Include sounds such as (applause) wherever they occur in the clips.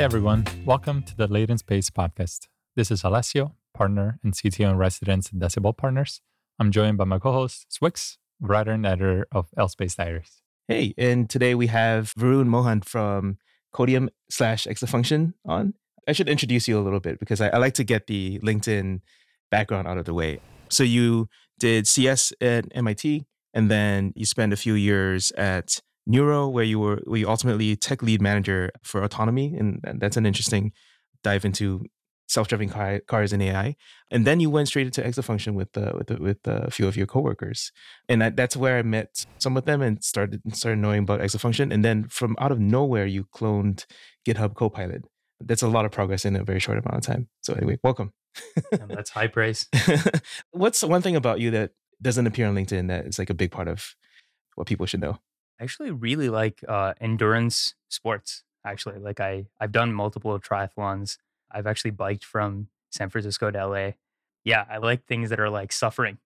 Hey everyone, welcome to the Latent Space podcast. This is Alessio, partner and CTO in residence at Decibel Partners. I'm joined by my co-host Swyx, writer and editor of L-Space Diaries. Hey, and today we have Varun Mohan from Codeium slash Exafunction on. I should introduce you a little bit because I, I like to get the LinkedIn background out of the way. So you did CS at MIT, and then you spent a few years at Nuro, where you were where you ultimately tech lead manager for autonomy, and, that's an interesting dive into self-driving car, cars and AI. And then you went straight into Exafunction with uh, with with a few of your coworkers, and that, that's where I met some of them and started started knowing about Exafunction. And then from out of nowhere, you cloned GitHub Copilot. That's a lot of progress in a very short amount of time. So anyway, welcome. that's high praise. (laughs) What's one thing about you that doesn't appear on LinkedIn that is like a big part of what people should know? I actually really like uh, endurance sports. Actually, like I I've done multiple triathlons. I've actually biked from San Francisco to LA. Yeah, I like things that are like suffering.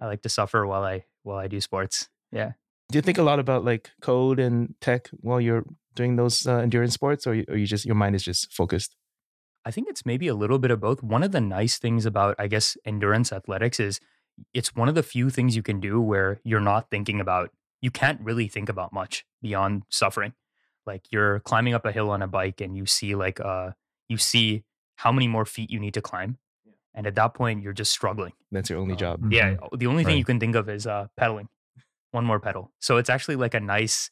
I like to suffer while I while I do sports. Yeah. Do you think a lot about like code and tech while you're doing those uh, endurance sports, or you, or you just your mind is just focused? I think it's maybe a little bit of both. One of the nice things about I guess endurance athletics is it's one of the few things you can do where you're not thinking about you can't really think about much beyond suffering. Like you're climbing up a hill on a bike and you see like uh you see how many more feet you need to climb. Yeah. And at that point you're just struggling. That's your only uh, job. Yeah. Mm-hmm. The only thing you can think of is uh pedaling. One more pedal. So it's actually like a nice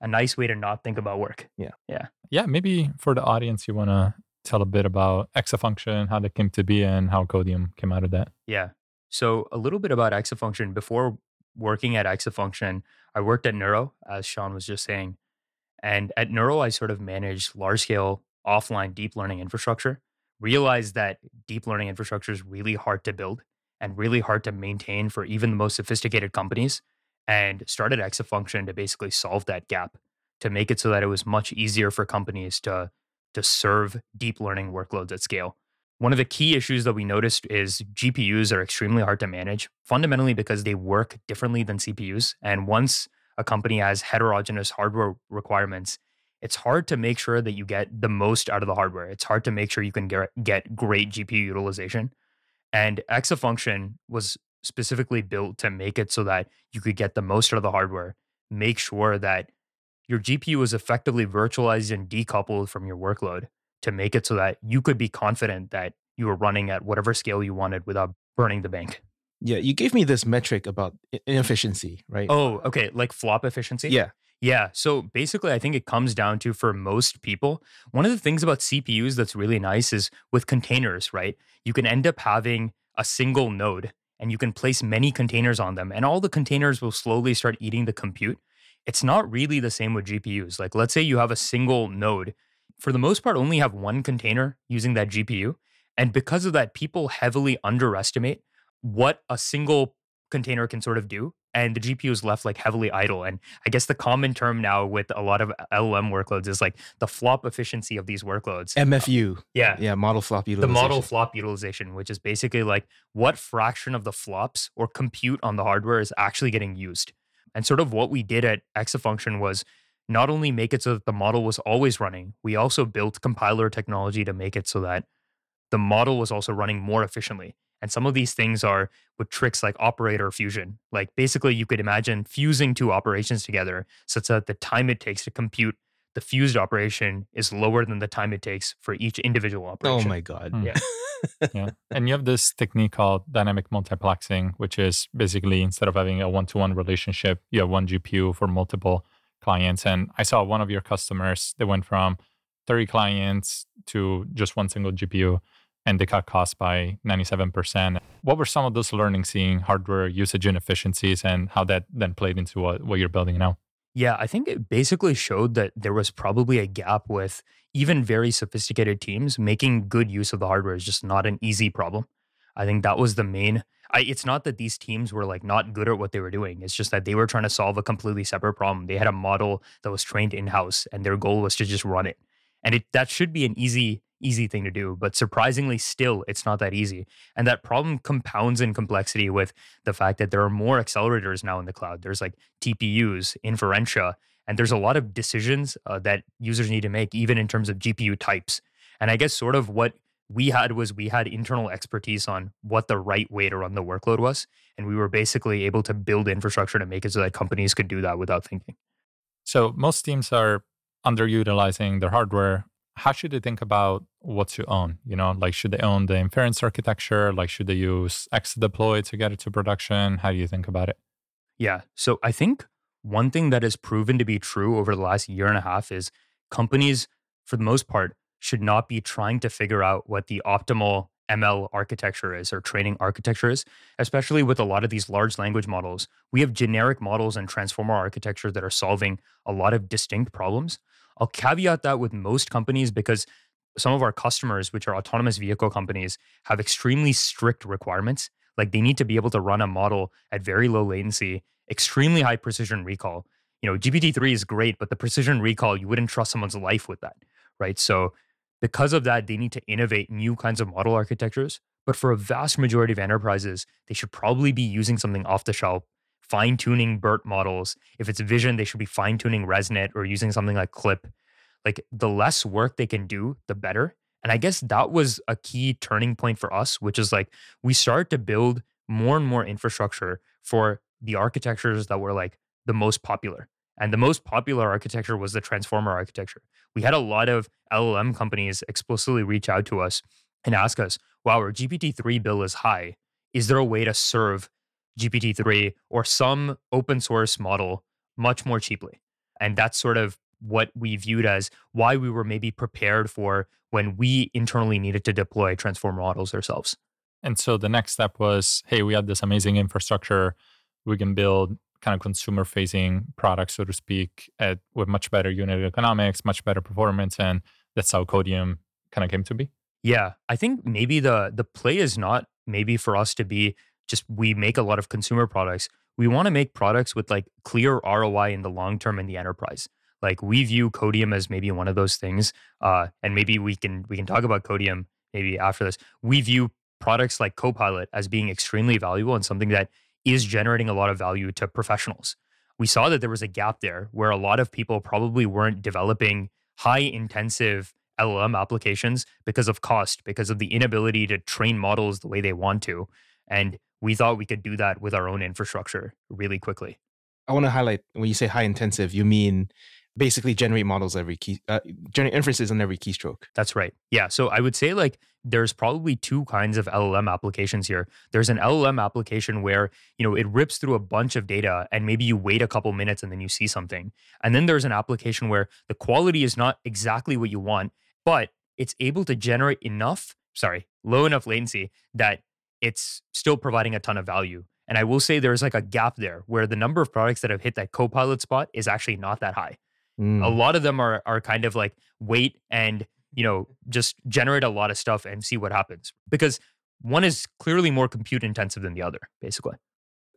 a nice way to not think about work. Yeah. Yeah. Yeah. Maybe for the audience you wanna tell a bit about Exafunction, how they came to be and how Codeium came out of that. Yeah. So a little bit about Exafunction. Before working at Exafunction, I worked at Nuro, as Sean was just saying. And at Nuro, I sort of managed large scale offline deep learning infrastructure. Realized that deep learning infrastructure is really hard to build and really hard to maintain for even the most sophisticated companies. And started Exafunction to basically solve that gap, to make it so that it was much easier for companies to, to serve deep learning workloads at scale. One of the key issues that we noticed is GPUs are extremely hard to manage, fundamentally because they work differently than CPUs. And once a company has heterogeneous hardware requirements, it's hard to make sure that you get the most out of the hardware. It's hard to make sure you can get, get great GPU utilization. And Exafunction was specifically built to make it so that you could get the most out of the hardware, make sure that your GPU is effectively virtualized and decoupled from your workload to make it so that you could be confident that you were running at whatever scale you wanted without burning the bank. Yeah, you gave me this metric about inefficiency, right? Oh, okay, like flop efficiency? Yeah. Yeah. So basically, I think it comes down to for most people, one of the things about CPUs that's really nice is with containers, right? You can end up having a single node and you can place many containers on them, and all the containers will slowly start eating the compute. It's not really the same with GPUs. Like, let's say you have a single node for the most part, only have one container using that GPU. And because of that, people heavily underestimate what a single container can sort of do. And the GPU is left like heavily idle. And I guess the common term now with a lot of LLM workloads is like the flop efficiency of these workloads. Uh, MFU. Yeah. Yeah. Model flop utilization. The model flop utilization, which is basically like what fraction of the flops or compute on the hardware is actually getting used. And sort of what we did at Exafunction was not only make it so that the model was always running, we also built compiler technology to make it so that the model was also running more efficiently. And some of these things are with tricks like operator fusion. Like basically, you could imagine fusing two operations together such that the time it takes to compute the fused operation is lower than the time it takes for each individual oh operation. Oh my God. Yeah. Hmm. (laughs) yeah. And you have this technique called dynamic multiplexing, which is basically instead of having a one to one relationship, you have one GPU for multiple clients. And I saw one of your customers, they went from 30 clients to just one single GPU and they cut costs by 97%. What were some of those learnings seeing hardware usage inefficiencies and how that then played into what, what you're building now? Yeah, I think it basically showed that there was probably a gap with even very sophisticated teams making good use of the hardware is just not an easy problem. I think that was the main I, it's not that these teams were like not good at what they were doing. It's just that they were trying to solve a completely separate problem. They had a model that was trained in house, and their goal was to just run it. And it that should be an easy easy thing to do, but surprisingly, still it's not that easy. And that problem compounds in complexity with the fact that there are more accelerators now in the cloud. There's like TPUs, inferentia, And there's a lot of decisions uh, that users need to make, even in terms of GPU types. And I guess sort of what we had was we had internal expertise on what the right way to run the workload was. And we were basically able to build infrastructure to make it so that companies could do that without thinking. So most teams are underutilizing their hardware. How should they think about what to own? You know, like should they own the inference architecture? Like should they use ExaDeploy to get it to production? How do you think about it? Yeah. So I think one thing that has proven to be true over the last year and a half is companies, for the most part, should not be trying to figure out what the optimal ML architecture is or training architecture is, especially with a lot of these large language models. We have generic models and transformer architecture that are solving a lot of distinct problems. I'll caveat that with most companies because some of our customers, which are autonomous vehicle companies, have extremely strict requirements. Like they need to be able to run a model at very low latency, extremely high precision recall. You know, GPT-3 is great, but the precision recall, you wouldn't trust someone's life with that, right? So because of that, they need to innovate new kinds of model architectures. But for a vast majority of enterprises, they should probably be using something off the shelf, fine tuning BERT models. If it's vision, they should be fine tuning ResNet or using something like Clip. Like the less work they can do, the better. And I guess that was a key turning point for us, which is like we started to build more and more infrastructure for the architectures that were like the most popular. And the most popular architecture was the transformer architecture. We had a lot of LLM companies explicitly reach out to us and ask us, wow, our GPT-3 bill is high. Is there a way to serve GPT-3 or some open source model much more cheaply? And that's sort of what we viewed as why we were maybe prepared for when we internally needed to deploy transformer models ourselves. And so the next step was, hey, we had this amazing infrastructure. We can build kind of consumer facing products, so to speak, at, with much better unit economics, much better performance. And that's how Codeium kind of came to be. Yeah. I think maybe the the play is not maybe for us to be just we make a lot of consumer products. We want to make products with like clear ROI in the long term in the enterprise. Like we view Codeium as maybe one of those things. Uh, and maybe we can we can talk about Codeium maybe after this. We view products like Copilot as being extremely valuable and something that is generating a lot of value to professionals. We saw that there was a gap there where a lot of people probably weren't developing high intensive LLM applications because of cost, because of the inability to train models the way they want to. And we thought we could do that with our own infrastructure really quickly. I want to highlight when you say high intensive, you mean basically generate models every key, uh, generate inferences on every keystroke. That's right. Yeah. So I would say like there's probably two kinds of LLM applications here. There's an LLM application where, you know, it rips through a bunch of data and maybe you wait a couple minutes and then you see something. And then there's an application where the quality is not exactly what you want, but it's able to generate enough, sorry, low enough latency that it's still providing a ton of value. And I will say there's like a gap there where the number of products that have hit that copilot spot is actually not that high. Mm. A lot of them are are kind of like wait and you know just generate a lot of stuff and see what happens because one is clearly more compute intensive than the other, basically.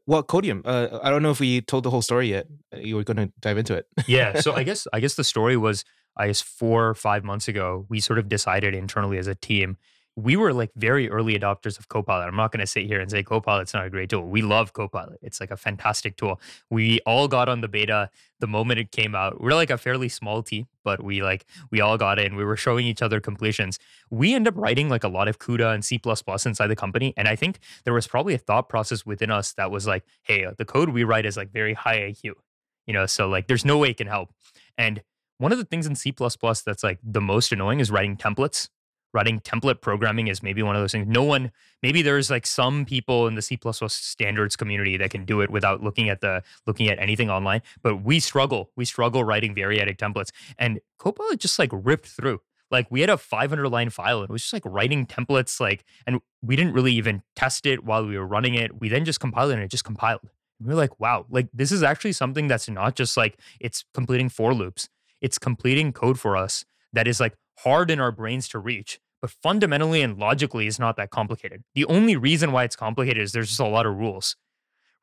Well, Codeium. Uh, I don't know if we told the whole story yet. Uh, you were going to dive into it. yeah. So I (laughs) guess I guess the story was I guess four or five months ago we sort of decided internally as a team we were like very early adopters of Copilot. I'm not going to sit here and say Copilot's not a great tool. We love Copilot. It's like a fantastic tool. We all got on the beta the moment it came out. We're like a fairly small team, but we like we all got in. We were showing each other completions. We end up writing like a lot of CUDA and C++ inside the company, and I think there was probably a thought process within us that was like, "Hey, uh, the code we write is like very high IQ." You know, so like there's no way it can help. And one of the things in C++ that's like the most annoying is writing templates writing template programming is maybe one of those things. No one, maybe there's like some people in the C++ standards community that can do it without looking at the looking at anything online. But we struggle. We struggle writing variadic templates, and Copilot just like ripped through. Like we had a 500 line file and it was just like writing templates, like, and we didn't really even test it while we were running it. We then just compiled it and it just compiled. And we are like, wow, like this is actually something that's not just like it's completing for loops. It's completing code for us that is like hard in our brains to reach, but fundamentally and logically is not that complicated. The only reason why it's complicated is there's just a lot of rules,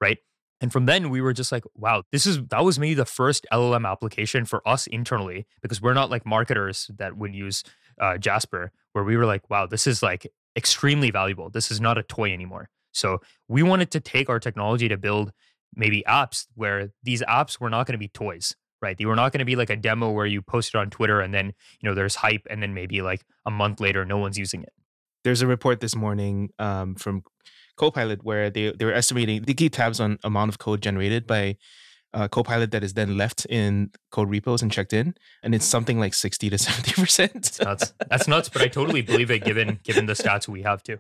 right? And from then we were just like, wow, this is that was maybe the first LLM application for us internally because we're not like marketers that would use uh, Jasper, where we were like, wow, this is like extremely valuable. This is not a toy anymore. So we wanted to take our technology to build maybe apps where these apps were not going to be toys. Right? They were not going to be like a demo where you post it on Twitter and then, you know, there's hype and then maybe like a month later, no one's using it. There's a report this morning um, from Copilot where they, they were estimating, they keep tabs on amount of code generated by uh, Copilot that is then left in code repos and checked in, and it's something like sixty to (laughs) seventy percent. That's nuts. That's nuts, but I totally believe it given given the stats we have too.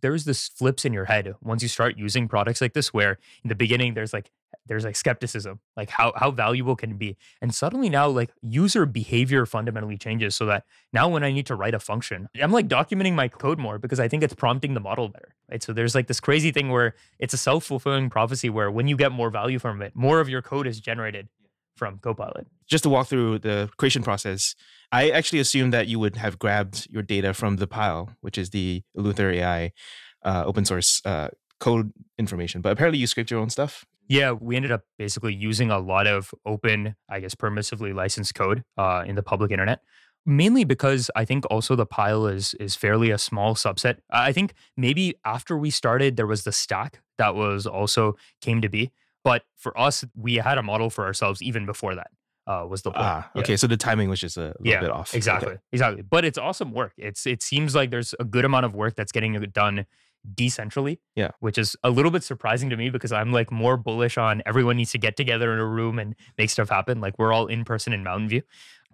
There's this flips in your head once you start using products like this, where in the beginning there's like there's like skepticism, like how how valuable can it be? And suddenly now like user behavior fundamentally changes so that now when I need to write a function, I'm like documenting my code more because I think it's prompting the model better. Right. So there's like this crazy thing where it's a self-fulfilling prophecy where when you get more value from it, more of your code is generated from Copilot. Just to walk through the creation process, I actually assumed that you would have grabbed your data from the pile, which is the EleutherAI uh, open source uh, code information. But apparently, you scraped your own stuff. Yeah, we ended up basically using a lot of open, I guess, permissively licensed code uh, in the public internet. Mainly because I think also the pile is is fairly a small subset. I think maybe after we started, there was the stack that was also came to be. But for us, we had a model for ourselves even before that. Uh, was the point. Ah, Yeah. okay. So the timing was just a little yeah, bit off. Exactly, Okay. exactly. But it's awesome work. It's it seems like there's a good amount of work that's getting done decentrally. Yeah. which is a little bit surprising to me because I'm like more bullish on everyone needs to get together in a room and make stuff happen. Like we're all in person in Mountain View.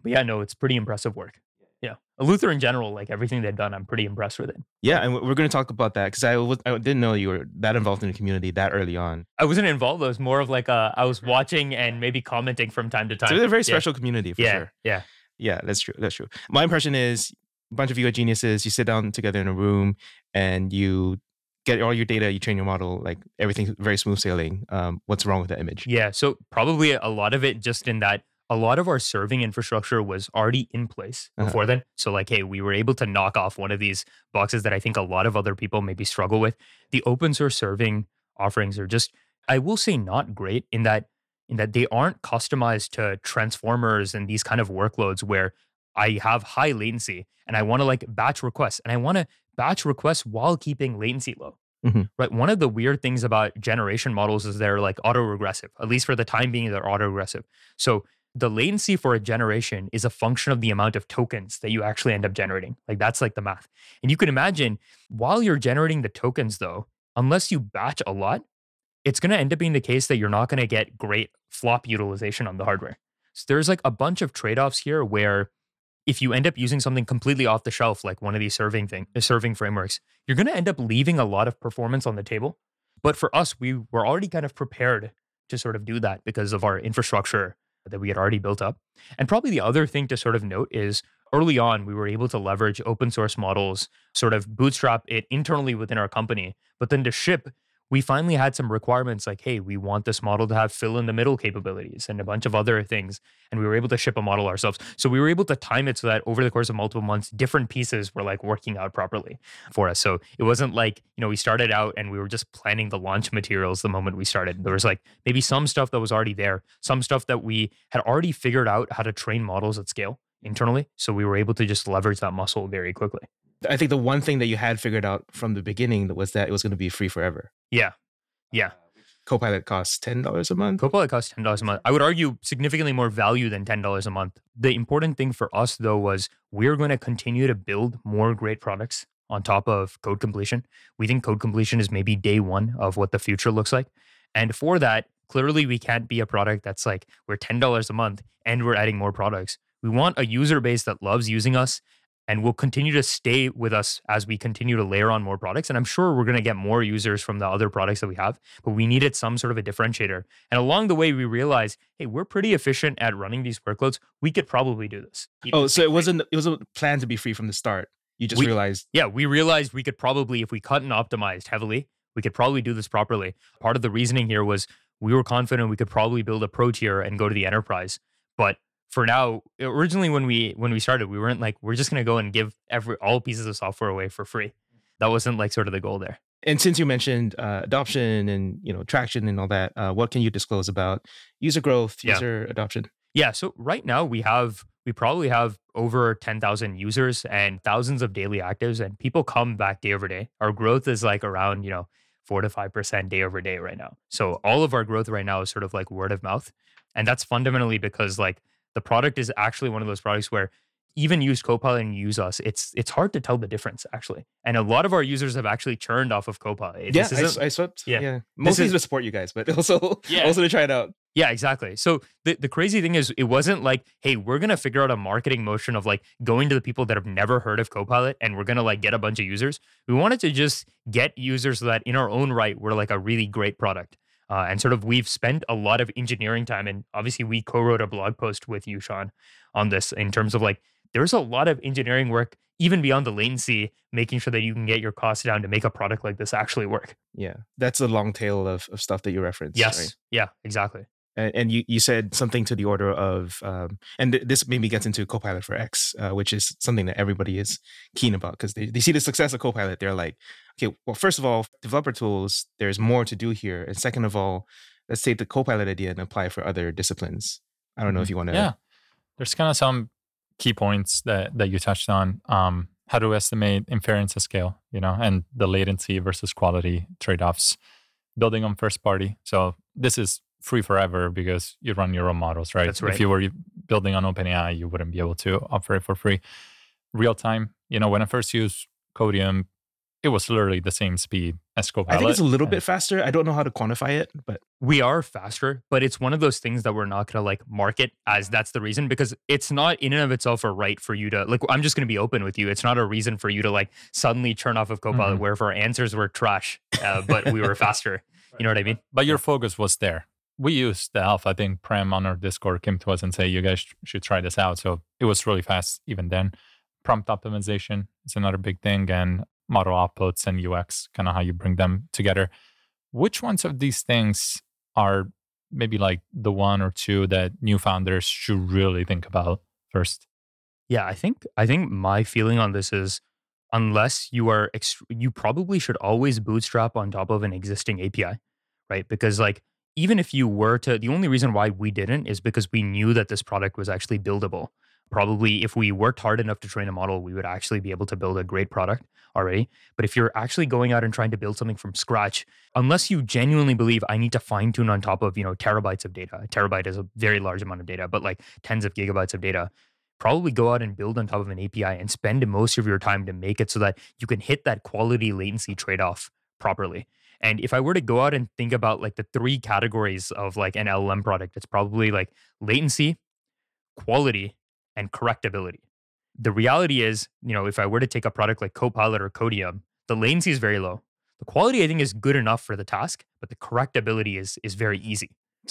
But yeah, no, it's pretty impressive work. Yeah, Eleuther in general, like everything they've done, I'm pretty impressed with it. Yeah, and we're going to talk about that because I, was, I didn't know you were that involved in the community that early on. I wasn't involved. I was more of like uh, I was watching and maybe commenting from time to time. So they're a very Yeah. special community for yeah, sure. yeah. Yeah, that's true. That's true. My impression is a bunch of you are geniuses. You sit down together in a room and you get all your data. You train your model. Like everything's very smooth sailing. Um, what's wrong with the image? Yeah. So probably a lot of it just in that a lot of our serving infrastructure was already in place Uh-huh. before then. So like, hey, we were able to knock off one of these boxes that I think a lot of other people maybe struggle with. The open source serving offerings are just, I will say, not great in that in that they aren't customized to transformers and these kind of workloads where I have high latency and I want to like batch requests and I want to batch requests while keeping latency low. Mhm. Right. One of the weird things about generation models is they're like autoregressive. At least for the time being, they're auto autoregressive. So the latency for a generation is a function of the amount of tokens that you actually end up generating. Like that's like the math. And you can imagine while you're generating the tokens, though, unless you batch a lot, it's going to end up being the case that you're not going to get great flop utilization on the hardware. So there's like a bunch of trade offs here where if you end up using something completely off the shelf, like one of these serving thing, uh, serving frameworks, you're going to end up leaving a lot of performance on the table. But for us, we were already kind of prepared to sort of do that because of our infrastructure that we had already built up. And probably the other thing to sort of note is early on, we were able to leverage open source models, sort of bootstrap it internally within our company. But then to ship, we finally had some requirements like, hey, we want this model to have fill in the middle capabilities and a bunch of other things. And we were able to ship a model ourselves. So we were able to time it so that over the course of multiple months, different pieces were like working out properly for us. So it wasn't like, you know, we started out and we were just planning the launch materials the moment we started. There was like maybe some stuff that was already there, some stuff that we had already figured out how to train models at scale internally. So we were able to just leverage that muscle very quickly. I think the one thing that you had figured out from the beginning was that it was going to be free forever. Yeah. Yeah. Uh, Copilot costs ten dollars a month. Copilot costs ten dollars a month. I would argue significantly more value than ten dollars a month. The important thing for us though was we're going to continue to build more great products on top of code completion. We think code completion is maybe day one of what the future looks like. And for that, clearly we can't be a product that's like we're ten dollars a month and we're adding more products. We want a user base that loves using us and will continue to stay with us as we continue to layer on more products. And I'm sure we're going to get more users from the other products that we have, but we needed some sort of a differentiator. And along the way, we realized, hey, we're pretty efficient at running these workloads. We could probably do this. Oh, so it wasn't it wasn't planned to be free from the start. You just We- realized Yeah, we realized we could probably, if we cut and optimized heavily, we could probably do this properly. Part of the reasoning here was we were confident we could probably build a pro tier and go to the enterprise. But for now, originally when we when we started, we weren't like we're just gonna go and give every all pieces of software away for free. That wasn't like sort of the goal there. and since you mentioned uh, adoption and you know traction and all that, uh, what can you disclose about user growth, Yeah. user adoption? Yeah. So right now we have we probably have over ten thousand users and thousands of daily actives, and people come back day over day. Our growth is like around you know four to five percent day over day right now. So all of our growth right now is sort of like word of mouth, and that's fundamentally because like the product is actually one of those products where even use Copilot and use us, it's it's hard to tell the difference actually. And a lot of our users have actually churned off of Copilot. Yeah, This I, isn't- s- I swept. yeah. Yeah, mostly is- to support you guys, but (laughs) also Yeah. also to try it out. Yeah, exactly. So the, the crazy thing is, it wasn't like, hey, we're gonna figure out a marketing motion of like going to the people that have never heard of Copilot and we're gonna like get a bunch of users. We wanted to just get users so that in our own right, we're like a really great product. Uh, and sort of we've spent a lot of engineering time, and obviously we co-wrote a blog post with you, Sean, on this in terms of like there's a lot of engineering work even beyond the latency, making sure that you can get your costs down to make a product like this actually work. Yeah, that's a long tail of, of stuff that you reference Yes. right? Yeah. Exactly. And, and you, you said something to the order of um, and th- this maybe gets into copilot for x uh, which is something that everybody is keen about because they, they see the success of copilot they're like okay well first of all developer tools there's more to do here and second of all let's take the copilot idea and apply it for other disciplines i don't know if you want to Yeah. There's kind of some key points that, that you touched on. Um, how to estimate inference at scale, you know, and the latency versus quality trade offs, building on first party. So this is free forever because you run your own models, right? That's right. If you were building on OpenAI, you wouldn't be able to offer it for free. Real time, you know, when I first used Codeium, it was literally the same speed as Copilot. i think it's a little and- bit faster i don't know how to quantify it but we are faster, but it's one of those things that we're not going to like market as that's the reason because it's not in and of itself a right for you to like. I'm just going to be open with you. It's not a reason for you to like suddenly turn off of Copilot Mhm. where if our answers were trash, uh, but we were (laughs) faster. You know what I mean? but your focus was there. We used the alpha. I think Prem on our Discord came to us and say, you guys sh- should try this out. So it was really fast even then. Prompt optimization is another big thing and model outputs and UX, kind of how you bring them together. Which ones of these things are maybe like the one or two that new founders should really think about first? Yeah, I think I think my feeling on this is unless you are ext- you probably should always bootstrap on top of an existing API, right? Because like even if you were to the only reason why we didn't is because we knew that this product was actually buildable. Probably if we worked hard enough to train a model, we would actually be able to build a great product already. But if you're actually going out and trying to build something from scratch, unless you genuinely believe I need to fine tune on top of, you know, terabytes of data. A terabyte is a very large amount of data, but like tens of gigabytes of data probably go out and build on top of an API and spend most of your time to make it so that you can hit that quality latency trade off properly. And if I were to go out and think about like the three categories of like an LLM product, it's probably like latency, quality, and correctability. The reality is, you know, if I were to take a product like Copilot or Codeium, the latency is very low. The quality I think is good enough for the task, but the correctability is is very easy.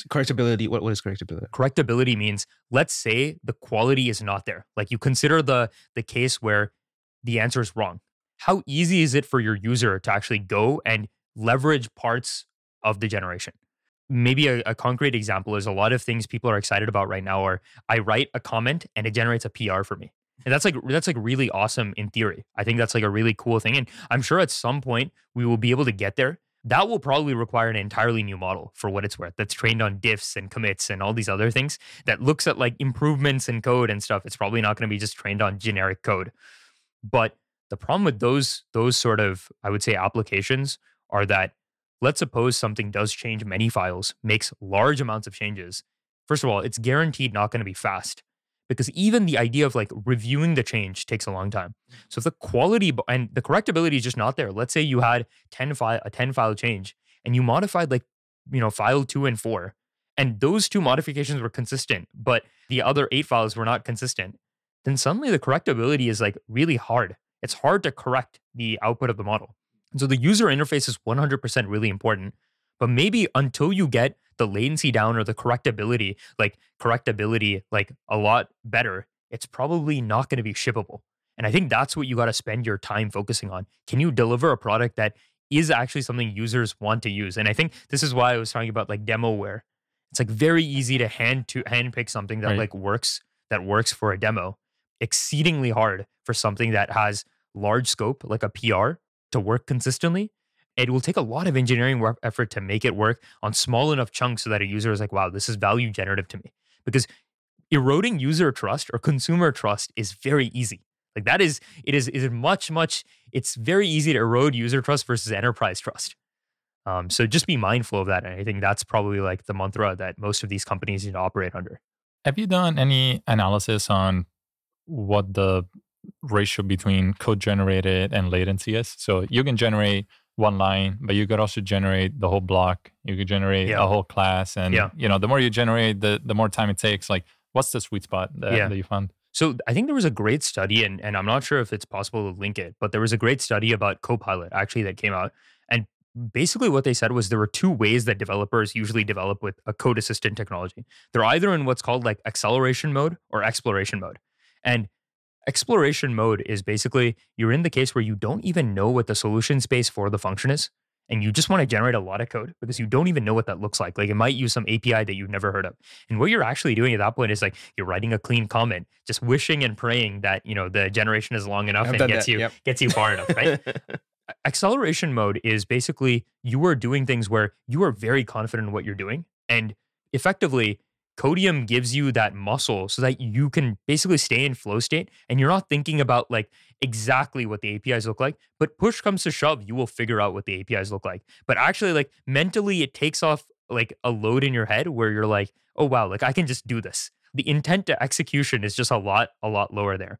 correctability what, what is correctability Correctability means let's say the quality is not there. Like you consider the the case where the answer is wrong. How easy is it for your user to actually go and leverage parts of the generation? Maybe a, a concrete example is a lot of things people are excited about right now are I write a comment and it generates a PR for me. And that's like that's like really awesome in theory. I think that's like a really cool thing. And I'm sure at some point we will be able to get there. That will probably require an entirely new model for what it's worth. That's trained on diffs and commits and all these other things that looks at like improvements in code and stuff. It's probably not going to be just trained on generic code. But the problem with those those sort of I would say applications are that let's suppose something does change many files, makes large amounts of changes. First of all, it's guaranteed not going to be fast because even the idea of like reviewing the change takes a long time. So if the quality and the correctability is just not there, let's say you had 10 file a 10 file change and you modified like you know file 2 and 4 and those two modifications were consistent, but the other 8 files were not consistent, then suddenly the correctability is like really hard. It's hard to correct the output of the model. And so the user interface is 100% really important. But maybe until you get the latency down or the correctability, like correctability, like a lot better, it's probably not going to be shippable. And I think that's what you got to spend your time focusing on. Can you deliver a product that is actually something users want to use? And I think this is why I was talking about like demoware. It's like very easy to hand to hand pick something that Right. like works that works for a demo. Exceedingly hard for something that has large scope like a PR to work consistently. It will take a lot of engineering work effort to make it work on small enough chunks so that a user is like, wow, this is value generative to me. Because eroding user trust or consumer trust is very easy. Like that is, it is, is much, much, it's very easy to erode user trust versus enterprise trust. Um, so just be mindful of that. And I think that's probably like the mantra that most of these companies need to operate under. Have you done any analysis on what the ratio between code generated and latency is? So you can generate one line, but you could also generate the whole block. You could generate Yeah. a whole class, and Yeah. you know the more you generate, the the more time it takes. Like, what's the sweet spot that, Yeah. that you found? So I think there was a great study, and, and I'm not sure if it's possible to link it, but there was a great study about Copilot actually that came out. And basically what they said was there were two ways that developers usually develop with a code assistant technology. They're either in what's called like acceleration mode or exploration mode. And exploration mode is basically you're in the case where you don't even know what the solution space for the function is. And you just want to generate a lot of code because you don't even know what that looks like. Like it might use some API that you've never heard of. And what you're actually doing at that point is like you're writing a clean comment, just wishing and praying that you know the generation is long enough I've and gets that, you yep. gets you far enough, right? (laughs) acceleration mode is basically you are doing things where you are very confident in what you're doing and effectively codeium gives you that muscle so that you can basically stay in flow state and you're not thinking about like exactly what the apis look like but push comes to shove you will figure out what the apis look like but actually like mentally it takes off like a load in your head where you're like oh wow like i can just do this the intent to execution is just a lot a lot lower there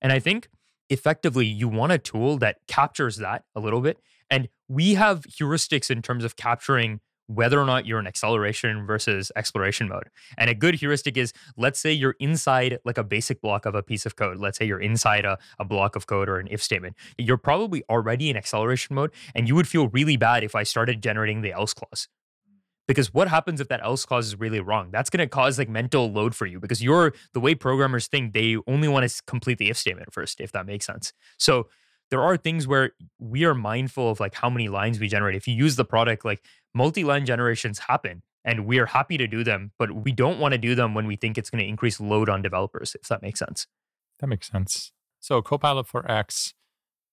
and i think effectively you want a tool that captures that a little bit. And we have heuristics in terms of capturing whether or not you're in acceleration versus exploration mode. And a good heuristic is let's say you're inside like a basic block of a piece of code. Let's say you're inside a, a block of code or an if statement. You're probably already in acceleration mode, and you would feel really bad if I started generating the else clause. Because what happens if that else clause is really wrong? That's going to cause like mental load for you because you're the way programmers think, they only want to complete the if statement first, if that makes sense. So there are things where we are mindful of like how many lines we generate. If you use the product, like multi-line generations happen and we are happy to do them, but we don't want to do them when we think it's going to increase load on developers, if that makes sense. That makes sense. So Copilot for X,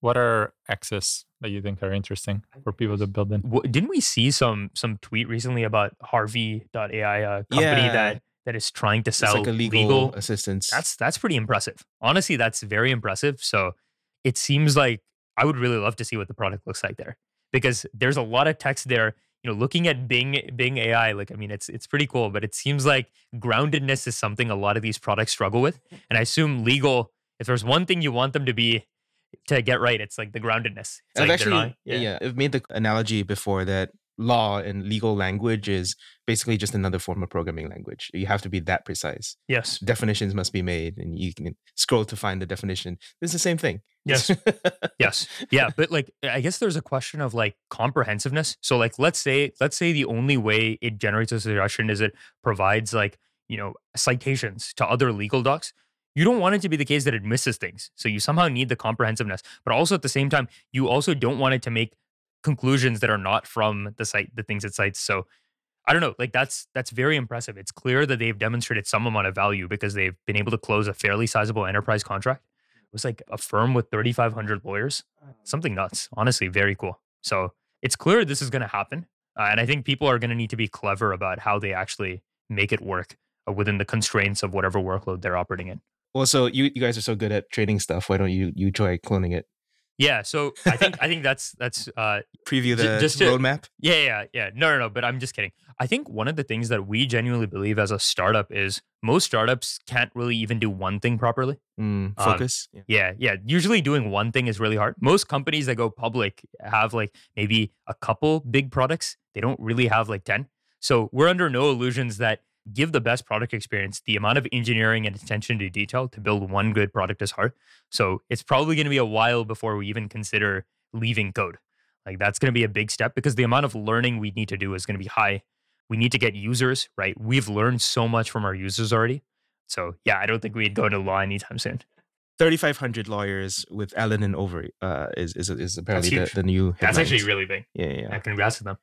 what are X's that you think are interesting for people to build in? W- Didn't we see some some tweet recently about Harvey.ai, a company Yeah. that that is trying to sell like a legal, legal assistance. That's that's pretty impressive. Honestly, that's very impressive. So it seems like I would really love to see what the product looks like there because there's a lot of text there. You know, looking at Bing Bing AI, like I mean, it's it's pretty cool, but it seems like groundedness is something a lot of these products struggle with. Mm. And I assume legal, if there's one thing you want them to be to get right, it's like the groundedness. It's I've like actually, not- yeah. I've made the analogy before that law and legal language is basically just another form of programming language. You have to be that precise. Yes. Definitions must be made, and you can scroll to find the definition. It's the same thing. Yes. (laughs) yes yeah but like i guess there's a question of like comprehensiveness so like let's say let's say the only way it generates a suggestion is it provides like you know citations to other legal docs you don't want it to be the case that it misses things so you somehow need the comprehensiveness but also at the same time you also don't want it to make conclusions that are not from the site the things it cites so I don't know. Like that's that's very impressive. It's clear that they've demonstrated some amount of value because they've been able to close a fairly sizable enterprise contract. It was like a firm with 3,500 lawyers, something nuts. Honestly, very cool. So it's clear this is going to happen, uh, and I think people are going to need to be clever about how they actually make it work uh, within the constraints of whatever workload they're operating in. Also, you, you guys are so good at trading stuff. Why don't you you try cloning it? Yeah. So I think I think that's that's uh, (laughs) Preview the just to- roadmap. Yeah, yeah, yeah. No, no, no. But I'm just kidding. I think one of the things that we genuinely believe as a startup is most startups can't really even do one thing properly. Mm, Um, focus. yeah. Yeah, yeah. Usually doing one thing is really hard. Most companies that go public have like maybe a couple big products. They don't really have like 10. So we're under no illusions that give the best product experience. The amount of engineering and attention to detail to build one good product is hard. So it's probably going to be a while before we even consider leaving code. Like that's going to be a big step because the amount of learning we need to do is going to be high. We need to get users, right? We've learned so much from our users already. So yeah, I don't think we'd go into law anytime soon. 3,500 lawyers with Allen and Overy uh, is, is is apparently the, the new. That's actually really big. yeah, yeah. Yeah, congrats to them.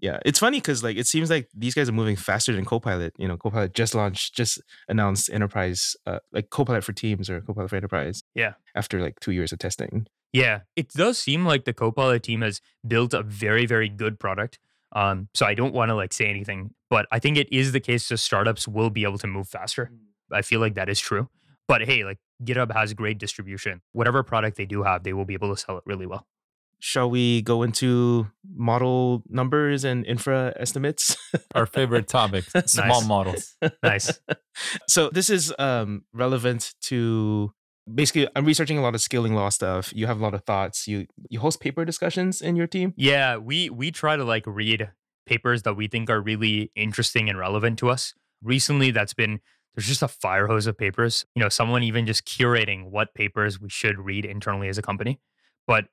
Yeah, it's funny because like it seems like these guys are moving faster than Copilot. You know, Copilot just launched, just announced enterprise, uh, like Copilot for Teams or Copilot for Enterprise. Yeah. After like two years of testing. Yeah, it does seem like the Copilot team has built a very, very good product. Um, so I don't want to like say anything, but I think it is the case that startups will be able to move faster. I feel like that is true. But hey, like GitHub has great distribution. Whatever product they do have, they will be able to sell it really well. Shall we go into model numbers and infra estimates? Our favorite topic: (laughs) small Nice. models. Nice. so this is um, relevant to basically. I'm researching a lot of scaling law stuff. You have a lot of thoughts. You you host paper discussions in your team. Yeah, we we try to like read papers that we think are really interesting and relevant to us. Recently, that's been there's just a fire hose of papers. You know, someone even just curating what papers we should read internally as a company. But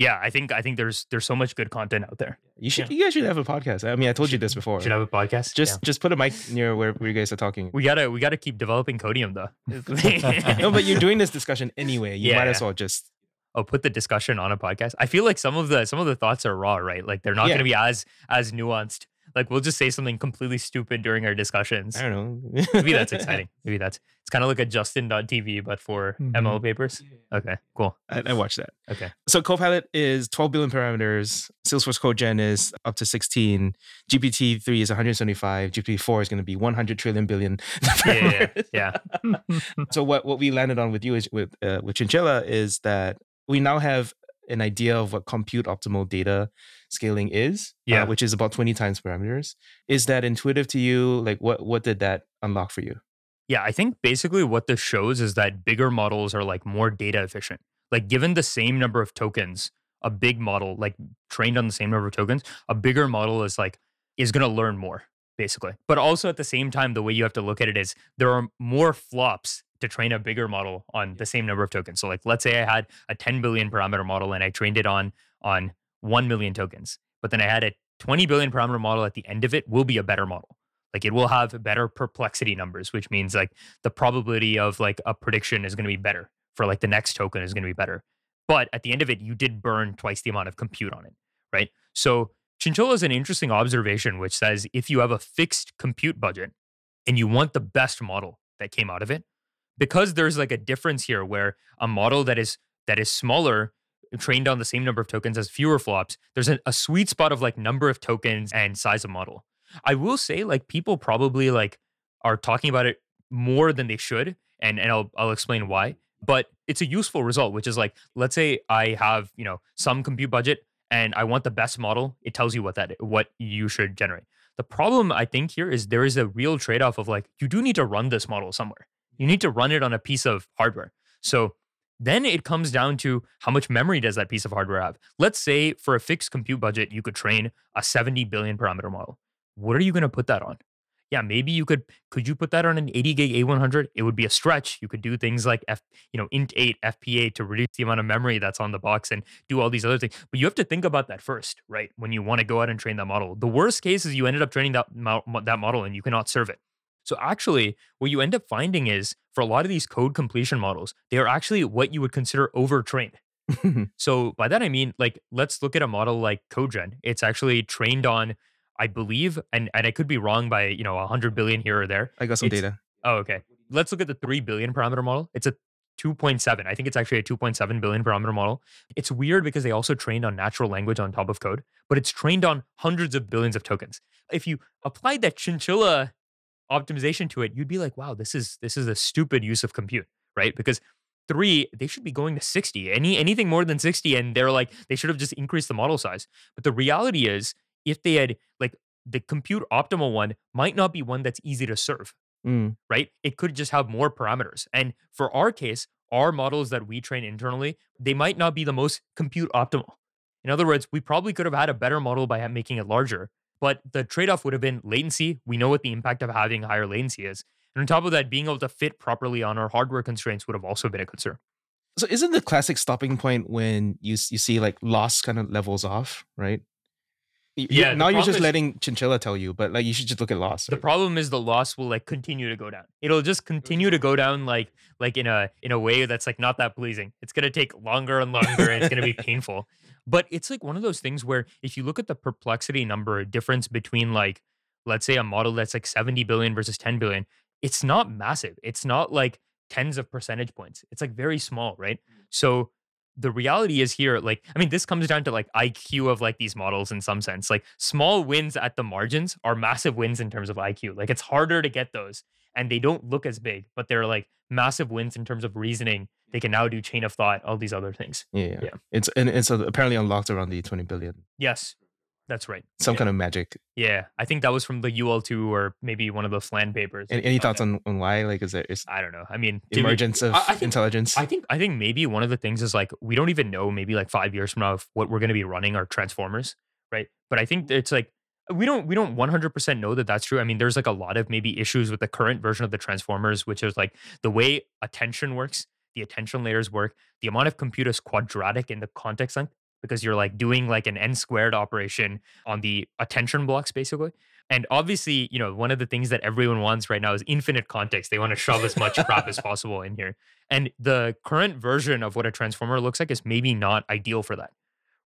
yeah, I think I think there's there's so much good content out there. You should. You guys should have a podcast. I mean, I told you this before. Should have a podcast. just Yeah. just put a mic near where, where you guys are talking. we gotta we gotta keep developing Codeium though. (laughs) (laughs) no, but you're doing this discussion anyway. You Yeah, might as well just. oh put the discussion on a podcast i feel like some of the some of the thoughts are raw right like they're not Yeah. going to be as as nuanced like we'll just say something completely stupid during our discussions I don't know. (laughs) maybe that's (laughs) exciting maybe that's it's kind of like a justin.tv but for Mhm. ml papers okay cool I, I watched that. okay So Copilot is 12 billion parameters. Salesforce CodeGen is up to 16. GPT-3 is 175. GPT-4 is going to be 100 trillion billion. (laughs) yeah yeah yeah, yeah. so what, what we landed on with you is with uh, with Chinchilla is that we now have an idea of what compute optimal data scaling is, uh, Yeah. which is about 20 times parameters. Is that intuitive to you? Like what what did that unlock for you? Yeah, I think basically what this shows is that bigger models are like more data efficient. Like given the same number of tokens, a big model like trained on the same number of tokens, a bigger model is like is going to learn more basically. But also at the same time the way you have to look at it is there are more flops to train a bigger model on the same number of tokens. So like let's say I had a 10 billion parameter model and I trained it on on 1 million tokens, but then I had a 20 billion parameter model at the end of it will be a better model. Like it will have better perplexity numbers, which means like the probability of like a prediction is going to be better for like the next token is going to be better. But at the end of it, you did burn twice the amount of compute on it, right? So Chinchilla is an interesting observation, which says if you have a fixed compute budget and you want the best model that came out of it, because there's like a difference here where a model that is that is smaller trained on the same number of tokens as fewer flops there's a, a sweet spot of like number of tokens and size of model. I will say like people probably like are talking about it more than they should and and i'll, I'll explain why but it's a useful result which is like let's say i have you know some compute budget and i want the best model it tells you what that what you should generate. The problem i think here is there is a real trade-off of like you do need to run this model somewhere. You need to run it on a piece of hardware. So then it comes down to how much memory does that piece of hardware have. Let's say for a fixed compute budget you could train a 70 billion parameter model. What are you going to put that on? Yeah maybe you could could you put that on an 80 gig a100 it would be a stretch. You could do things like f you know int 8 fp8 to reduce the amount of memory that's on the box and do all these other things. But you have to think about that first right when you want to go out and train that model. The worst case is you ended up training that, that model and you cannot serve it so actually, what you end up finding is for a lot of these code completion models, they are actually what you would consider overtrained. (laughs) So by that I mean, like, let's look at a model like CodeGen. It's actually trained on, I believe, and and I could be wrong by you know hundred billion here or there. I got some It's- data. Oh, okay. Let's look at the three billion parameter model. It's a 2.7. I think it's actually a 2.7 billion parameter model. It's weird because they also trained on natural language on top of code, but it's trained on hundreds of billions of tokens. If you applied that chinchilla optimization to it, you'd be like, wow, this is this is a stupid use of compute, right? Because three, they should be going to 60. Any anything more than 60, and they're like, they should have just increased the model size. But the reality is, if they had like the compute optimal one might not be one that's easy to serve Mm. right? It could just have more parameters. And for our case, our models that we train internally, they might not be the most compute optimal. In other words, we probably could have had a better model by making it larger, but the trade off would have been latency. We know what the impact of having higher latency is. And on top of that, being able to fit properly on our hardware constraints would have also been a concern. So isn't the classic stopping point when you you see like loss kind of levels off, right? Yeah, Now you're just is- letting Chinchilla tell you, but like you should just look at loss. The right? problem is the loss will like continue to go down. It'll just continue to go down like like in a in a way that's like not that pleasing. It's gonna take longer and longer and it's gonna be (laughs) painful. But it's like one of those things where if you look at the perplexity number difference between like let's say a model that's like 70 billion versus 10 billion, it's not massive. It's not like tens of percentage points. It's like very small, right? So the reality is here, like, I mean, this comes down to like IQ of like these models in some sense. Like small wins at the margins are massive wins in terms of IQ. Like it's harder to get those and they don't look as big, but they're like massive wins in terms of reasoning they can now do chain of thought, all these other things. Yeah, yeah. Yeah. It's and it's uh, apparently unlocked around the 20 billion. Yes, that's right. Some Yeah. kind of magic. Yeah, I think that was from the UL2 or maybe one of the FLAN papers. Any, any thoughts on, on why? Like, is there is I don't know. I mean, emergence of I- I think- intelligence? I think I think maybe one of the things is like we don't even know maybe like five years from now if what we're going to be running are transformers, right? But I think mm-hmm. it's like we don't we don't 100% know that that's true. I mean, there's like a lot of maybe issues with the current version of the transformers, which is like the way attention works, the attention layers work, the amount of compute is quadratic in the context length because you're like doing like an n squared operation on the attention blocks basically. And obviously, you know, one of the things that everyone wants right now is infinite context. They want to shove as much crap as (laughs) possible in here. And the current version of what a transformer looks like is maybe not ideal for that.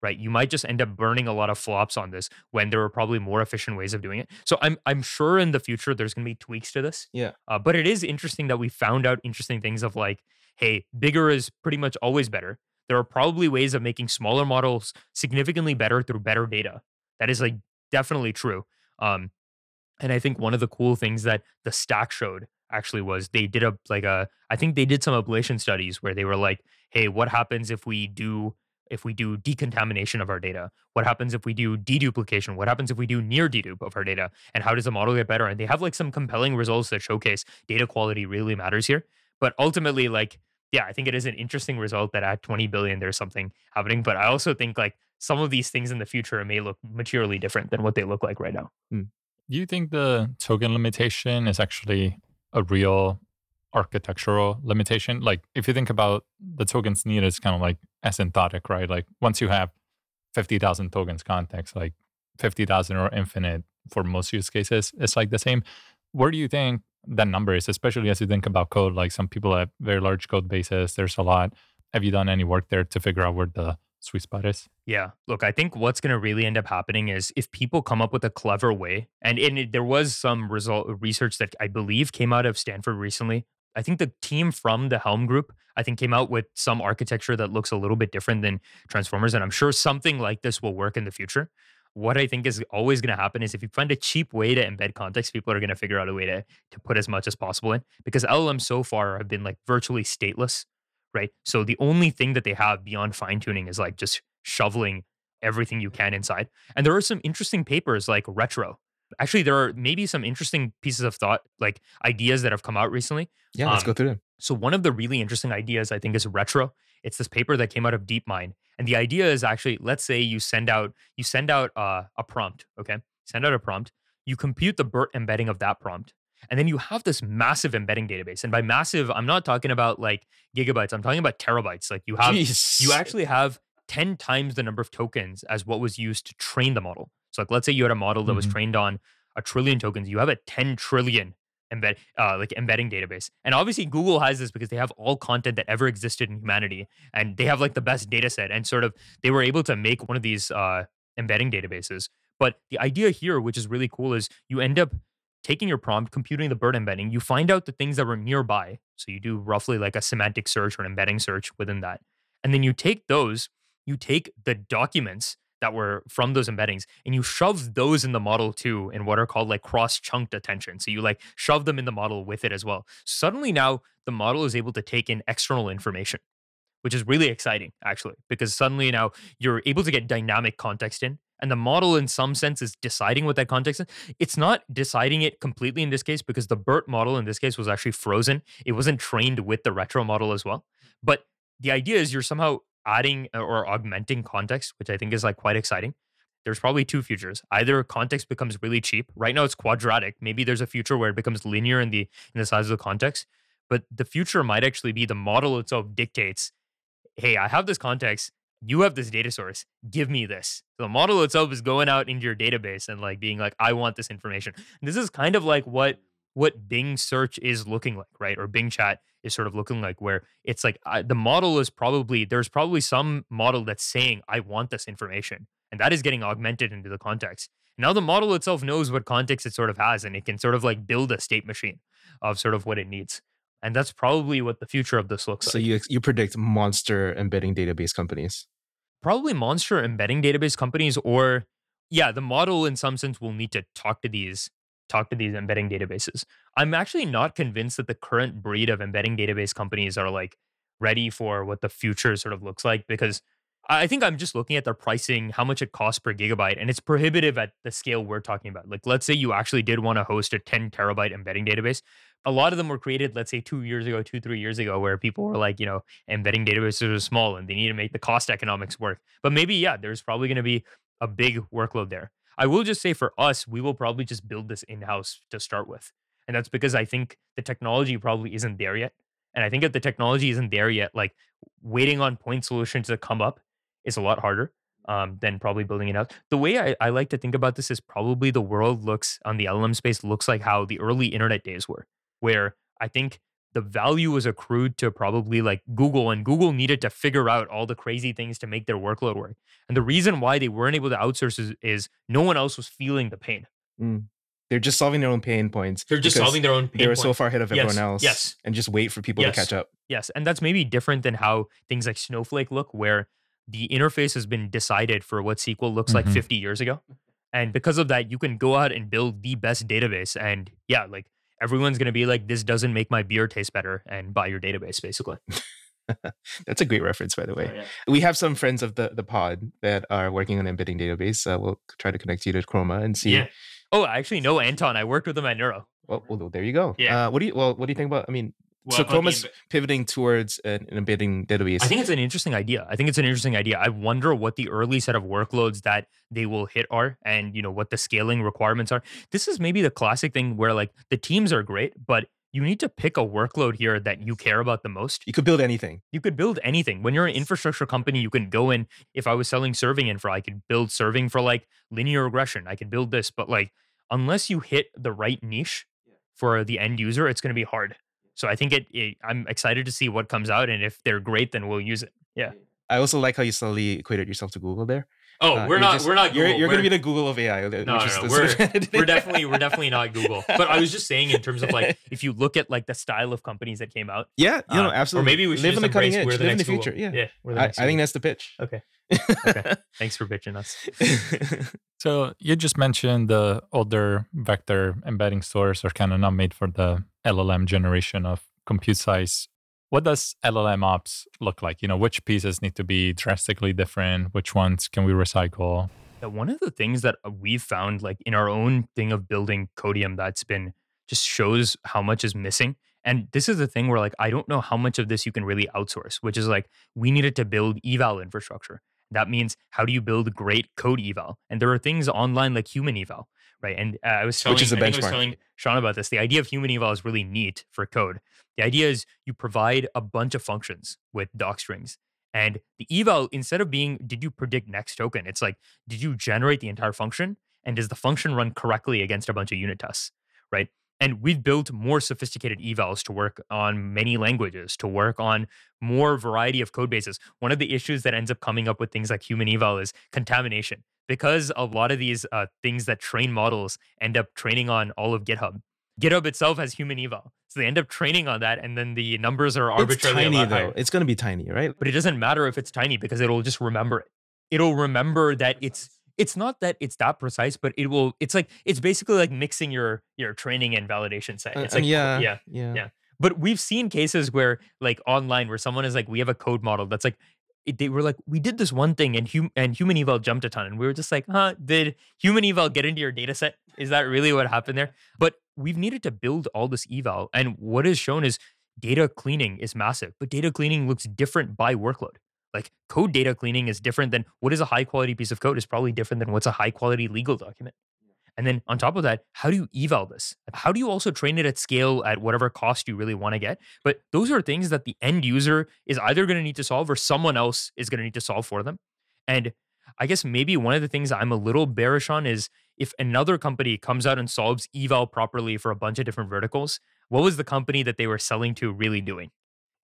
Right. You might just end up burning a lot of flops on this when there are probably more efficient ways of doing it. So I'm I'm sure in the future there's gonna be tweaks to this. Yeah. Uh, but it is interesting that we found out interesting things of like, hey, bigger is pretty much always better. There are probably ways of making smaller models significantly better through better data. That is like definitely true. Um, and I think one of the cool things that the stack showed actually was they did a like a I think they did some ablation studies where they were like, hey, what happens if we do if we do decontamination of our data? What happens if we do deduplication? What happens if we do near dedupe of our data? And how does the model get better? And they have like some compelling results that showcase data quality really matters here. But ultimately, like, yeah, I think it is an interesting result that at 20 billion there's something happening. But I also think like some of these things in the future may look materially different than what they look like right now. Hmm. Do you think the token limitation is actually a real architectural limitation? Like, if you think about the tokens needed, it's kind of like asymptotic, right? Like, once you have 50,000 tokens context, like 50,000 or infinite for most use cases, it's like the same. Where do you think that number is, especially as you think about code? Like, some people have very large code bases, there's a lot. Have you done any work there to figure out where the sweet spot is? Yeah. Look, I think what's going to really end up happening is if people come up with a clever way, and, and it, there was some result research that I believe came out of Stanford recently. I think the team from the Helm group, I think, came out with some architecture that looks a little bit different than Transformers. And I'm sure something like this will work in the future. What I think is always going to happen is if you find a cheap way to embed context, people are going to figure out a way to, to put as much as possible in because LLMs so far have been like virtually stateless, right? So the only thing that they have beyond fine tuning is like just shoveling everything you can inside. And there are some interesting papers like Retro. Actually, there are maybe some interesting pieces of thought, like ideas that have come out recently. yeah, let's um, go through them. So one of the really interesting ideas I think is retro. It's this paper that came out of DeepMind, and the idea is actually, let's say you send out you send out uh, a prompt, okay? Send out a prompt. You compute the BERT embedding of that prompt, and then you have this massive embedding database. And by massive, I'm not talking about like gigabytes. I'm talking about terabytes. Like you have Jeez. you actually have 10 times the number of tokens as what was used to train the model. So like let's say you had a model that was Mhm. trained on a trillion tokens, you have a 10 trillion embed uh, like embedding database. And obviously Google has this because they have all content that ever existed in humanity and they have like the best data set and sort of they were able to make one of these uh, embedding databases. But the idea here, which is really cool, is you end up taking your prompt, computing the BERT embedding, you find out the things that were nearby. So you do roughly like a semantic search or an embedding search within that. And then you take those, you take the documents that were from those embeddings and you shove those in the model too in what are called like cross chunked attention. So you like shove them in the model with it as well. Suddenly now the model is able to take in external information, which is really exciting actually, because suddenly now you're able to get dynamic context in. And the model, in some sense, is deciding what that context is. It's not deciding it completely in this case because the BERT model in this case was actually frozen. It wasn't trained with the retro model as well. But the idea is you're somehow adding uh, or augmenting context, which I think is like quite exciting. There's probably two futures. Either context becomes really cheap. Right now it's quadratic. Maybe there's a future where it becomes linear in the in the size of the context. But the future might actually be the model itself dictates, hey, I have this context. You have this data source. Give me this. So the model itself is going out into your database and like being like, I want this information. And this is kind of like what what Bing search is looking like, right? Or Bing chat is sort of looking like, where it's like I, the model is probably there's probably some model that's saying, I want this information, and that is getting augmented into the context. Now the model itself knows what context it sort of has, and it can sort of like build a state machine of sort of what it needs. And that's probably what the future of this looks So like. you you predict monster embedding database companies. probably monster embedding database companies or yeah the model in some sense will need to talk to these talk to these embedding databases i'm actually not convinced that the current breed of embedding database companies are like ready for what the future sort of looks like because I think I'm just looking at their pricing, how much it costs per gigabyte, and it's prohibitive at the scale we're talking about. Like, let's say you actually did want to host a 10 terabyte embedding database. A lot of them were created, let's say, two years ago, two, three years ago, where people were like, you know, embedding databases are small and they need to make the cost economics work. But maybe, yeah, there's probably going to be a big workload there. I will just say for us, we will probably just build this in house to start with. And that's because I think the technology probably isn't there yet. And I think if the technology isn't there yet, like waiting on point solutions to come up is a lot harder um, than probably building it out. The way I, I like to think about this is probably the world looks on the LLM space looks like how the early internet days were, where I think the value was accrued to probably like Google, and Google needed to figure out all the crazy things to make their workload work. And the reason why they weren't able to outsource is, is no one else was feeling the pain. Mm. They're just solving their own pain points. They're just solving their own pain They were point. so far ahead of Yes, everyone else. yes. And just wait for people Yes. to catch up. Yes, and that's maybe different than how things like Snowflake look, where the interface has been decided for what SQL looks like Mhm. 50 years ago. And because of that, you can go out and build the best database. And yeah, like everyone's going to be like, this doesn't make my beer taste better and buy your database, basically. (laughs) That's a great reference, by the way. So, yeah. We have some friends of the, the pod that are working on embedding database. Uh, we'll try to connect you to Chroma and see. Yeah. Oh, I actually know Anton. I worked with him at Nuro. Well, well, there you go. Yeah. Uh, what do you well? What do you think about? I mean, Well, so about the Chroma's embe- pivoting towards an, an embedding database. I think it's an interesting idea. I think it's an interesting idea. I wonder what the early set of workloads that they will hit are and you know what the scaling requirements are. This is maybe the classic thing where like the teams are great, but you need to pick a workload here that you care about the most. you could build anything. You could build anything. When you're an infrastructure company, you can go in. If I was selling serving infra, I could build serving for like linear regression. I could build this, but like unless you hit the right niche for the end user, it's going to be hard. So I think it, it. I'm excited to see what comes out, and if they're great, then we'll use it. Yeah. I also like how you slowly equated yourself to Google there. Oh, Uh, we're not. just- we're not. You're, you're going to be the Google of AI. which no, is no, we're- (laughs) we're definitely we're definitely not Google. But I was just saying in terms of like (laughs) if you look at like the style of companies that came out, yeah, you know, uh, absolutely. Or maybe we should live just in the cutting edge. we're the live in the next Google. future. Yeah, yeah. We're the I, I think that's the pitch. okay. Okay. (laughs) Thanks for pitching us. So you just mentioned the older vector embedding stores are kind of not made for the LLM generation of compute size. What does LLM ops look like? You know, which pieces need to be drastically different? Which ones can we recycle? that one of the things that uh, we've found like in our own thing of building Codeium that's been just shows how much is missing and this is the thing where like i don't know how much of this you can really outsource which is like we needed to build eval infrastructure that means how do you build great code eval and there are things online like human eval right? And uh, i was telling, Which is a I think I was telling Shawn about this the idea of human eval is really neat for code. The idea is you provide a bunch of functions with doc strings and the eval instead of being did you predict next token? It's like did you generate the entire function? And does the function run correctly against a bunch of unit tests? Right and we've built more sophisticated evals to work on many languages to work on more variety of code bases one of the issues that ends up coming up with things like human eval is contamination because a lot of these uh, things that train models end up training on all of github github itself has human eval so they end up training on that and then the numbers are it's arbitrarily a tiny though. higher. It's going to be tiny, right? but it doesn't matter if it's tiny because it'll just remember it. It'll remember that it's it's not that it's that precise, but it will. It's like it's basically like mixing your your training and validation set. Uh, It's uh, like yeah, yeah. yeah, yeah. But we've seen cases where like online where someone is like, we have a code model that's like. It, they were like, we did this one thing, and hum- and human eval jumped a ton, and we were just like, huh? Did human eval get into your data set? Is that really what happened there? But we've needed to build all this eval, and what is shown is data cleaning is massive, but data cleaning looks different by workload. Like code data cleaning is different than what is a high quality piece of code is probably different than what's a high quality legal document. And then on top of that, how do you eval this? How do you also train it at scale at whatever cost you really want to get? But those are things that the end user is either going to need to solve or someone else is going to need to solve for them. And I guess maybe one of the things I'm a little bearish on is if another company comes out and solves eval properly for a bunch of different verticals, what was the company that they were selling to really doing?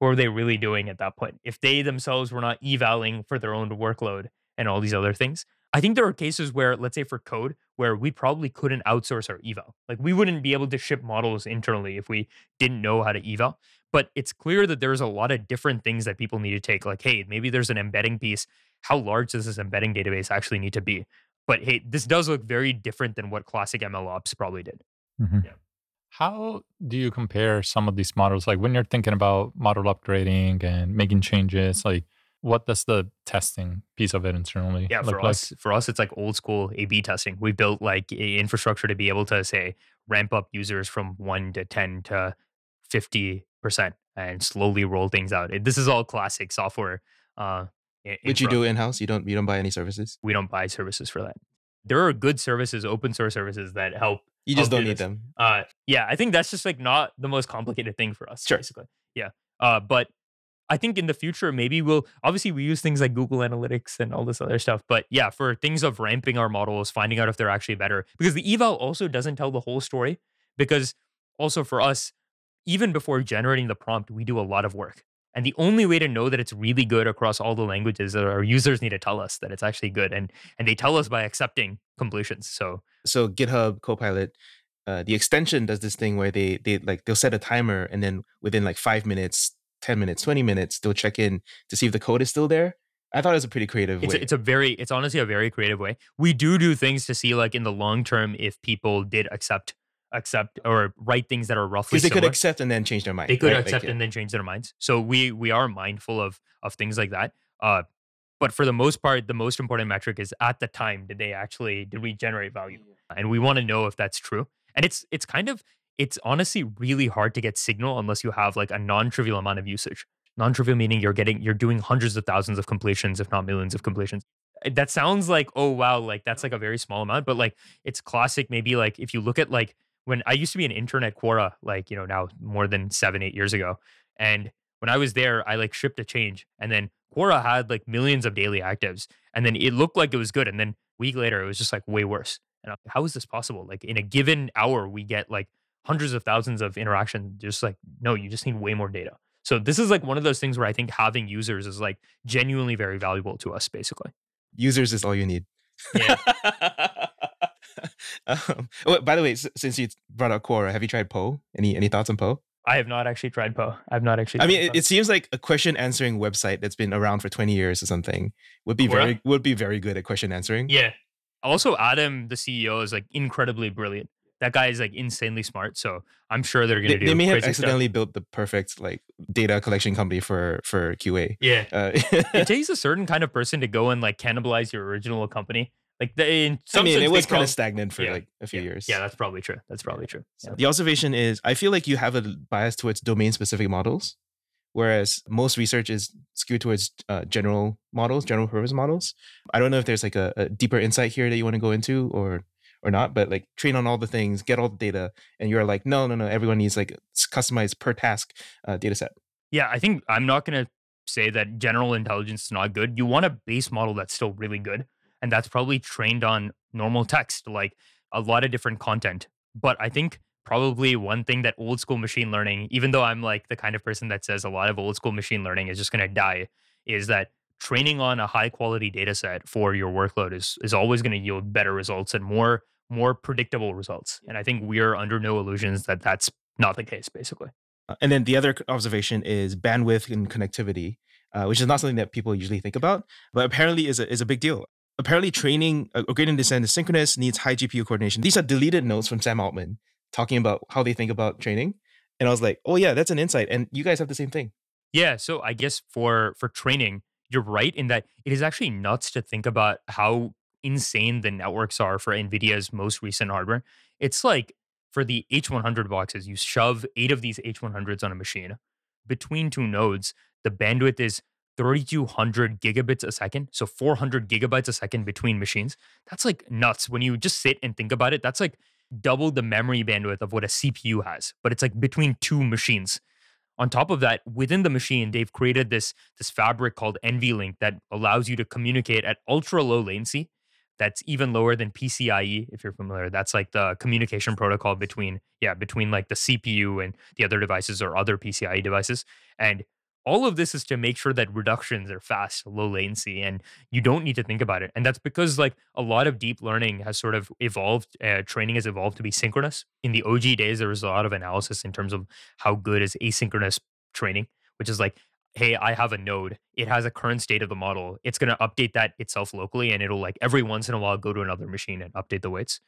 What were they really doing at that point? If they themselves were not evaling for their own workload and all these other things, I think there are cases where, let's say for code, where we probably couldn't outsource our eval. Like we wouldn't be able to ship models internally if we didn't know how to eval. But it's clear that there's a lot of different things that people need to take. Like, hey, maybe there's an embedding piece. How large does this embedding database actually need to be? But hey, this does look very different than what classic ML ops probably did. Mhm. Yeah. How do you compare some of these models? Like when you're thinking about model upgrading and making changes, like what does the testing piece of it internally Yeah, look for like? us, for us, it's like old school A/B testing. We built like a infrastructure to be able to say ramp up users from one to ten to fifty percent and slowly roll things out. This is all classic software. Uh, Which you do in house. You don't you don't buy any services. We don't buy services for that. There are good services, open source services that help. You just don't do need this. them. Uh, yeah, I think that's just like not the most complicated thing for us. Sure. Basically, yeah. Uh, but I think in the future, maybe we'll obviously we use things like Google Analytics and all this other stuff. But yeah, for things of ramping our models, finding out if they're actually better, because the eval also doesn't tell the whole story. Because also for us, even before generating the prompt, we do a lot of work. And the only way to know that it's really good across all the languages, is our users need to tell us that it's actually good, and and they tell us by accepting completions. So So GitHub Copilot, uh, the extension does this thing where they they like they'll set a timer and then within like five minutes, ten minutes, twenty minutes, they'll check in to see if the code is still there. I thought it was a pretty creative it's way. a, it's a very it's honestly a very creative way. We do do things to see like in the long term if people did accept accept or write things that are roughly because they could accept and then change their mind. they could right? Like, accept yeah. and then change their minds. So we we are mindful of of things like that. Uh, but for the most part, the most important metric is at the time did they actually did we generate value, and we want to know if that's true. And it's it's kind of it's honestly really hard to get signal unless you have like a non-trivial amount of usage. Non-trivial meaning you're getting you're doing hundreds of thousands of completions, if not millions of completions. Uh, That sounds like oh wow, like that's like a very small amount, but like it's classic. Maybe like if you look at like when I used to be an intern at Quora, like you know now more than seven eight years ago, and when I was there, I like shipped a change, and then Quora had like millions of daily actives, and then it looked like it was good, and then a week later it was just like way worse. And I'm like, how is this possible? Like in a given hour, we get like hundreds of thousands of interactions. Just like no, you just need way more data. So this is like one of those things where I think having users is like genuinely very valuable to us, basically. Users is all you need. Yeah. (laughs) (laughs) um, oh, by the way, since you brought up Quora, have you tried Poe? Any any thoughts on Poe? I have not actually tried Poe. I've not actually. I mean, it, it seems like a question answering website that's been around for twenty years or something would be Quora? very would be very good at question answering. Yeah. Also, Adam, the CEO, is like incredibly brilliant. That guy is like insanely smart. So I'm sure they're gonna do. they may have crazy stuff. accidentally built the perfect like data collection company for for QA. Yeah. Uh, (laughs) it takes a certain kind of person to go and like cannibalize your original company. Like the, in I some mean, sense, it was kind of stagnant for yeah, like a few yeah, years. Yeah, that's probably true. That's probably true. Yeah. The observation is I feel like you have a bias towards domain specific models, whereas most research is skewed towards uh, general models, general purpose models. I don't know if there's like a, a deeper insight here that you want to go into or or not, but like train on all the things, get all the data, and you're like, no, no, no, everyone needs like customized per task uh, data set. Yeah, I think I'm not going to say that general intelligence is not good. You want a base model that's still really good. And that's probably trained on normal text, like a lot of different content. But I think probably one thing that old school machine learning, even though I'm like the kind of person that says a lot of old school machine learning is just going to die, is that training on a high quality data set for your workload is is always going to yield better results and more more predictable results. And I think we're under no illusions that that's not the case basically. Uh, And then the other observation is bandwidth and connectivity, uh, which is not something that people usually think about, but apparently is a, is a big deal. Apparently, training uh, or gradient descent is synchronous, needs high GPU coordination. These are deleted notes from Sam Altman talking about how they think about training. And I was like, oh, yeah, that's an insight. And you guys have the same thing. Yeah, so I guess for for training, you're right in that it is actually nuts to think about how insane the networks are for Nvidia's most recent hardware. It's like for the H100 boxes, you shove 8 of these H100s on a machine. Between two nodes, the bandwidth is 3200 gigabits a second, so 400 gigabytes a second between machines. That's like nuts when you just sit and think about it. That's like double the memory bandwidth of what a CPU has, but it's like between two machines on top of that within the machine they've created this this fabric called nvlink that allows you to communicate at ultra low latency that's even lower than pcie if you're familiar that's like the communication protocol between yeah between like the cpu and the other devices or other pcie devices and all of this is to make sure that reductions are fast low latency and you don't need to think about it and that's because like a lot of deep learning has sort of evolved uh, training has evolved to be synchronous in the og days there was a lot of analysis in terms of how good is asynchronous training, which is like, hey, I have a node. It has a current state of the model. It's going to update that itself locally and it'll like every once in a while go to another machine and update the weights.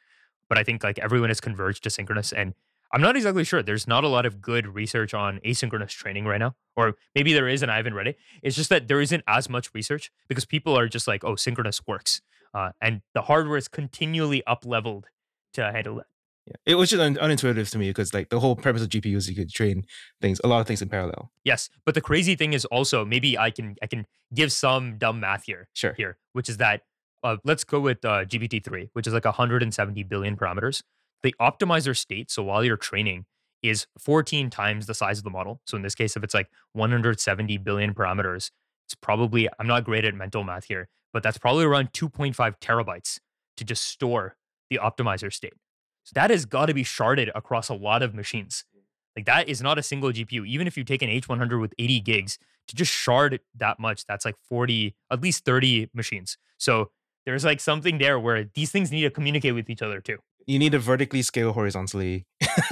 But I think like everyone has converged to synchronous. And I'm not exactly sure. There's not a lot of good research on asynchronous training right now, or maybe there is, and I haven't read it. It's just that there isn't as much research because people are just like, "Oh, synchronous works," uh, and the hardware is continually up leveled to handle that. Yeah. It was just un- unintuitive to me because like the whole purpose of GPU is you could train things, a lot of things in parallel. Yes, but the crazy thing is also maybe I can I can give some dumb math here Sure. here, which is that uh, let's go with uh, GPT three, which is like 170 billion parameters. The optimizer state, so while you're training, is 14 times the size of the model. So in this case, if it's like 170 billion parameters, it's probably I'm not great at mental math here, but that's probably around 2.5 terabytes to just store the optimizer state. So that has got to be sharded across a lot of machines. Like that is not a single GPU. Even if you take an H100 with 80 gigs to just shard that much, that's like 40, at least 30 machines. So there's like something there where these things need to communicate with each other too. You need to vertically scale horizontally.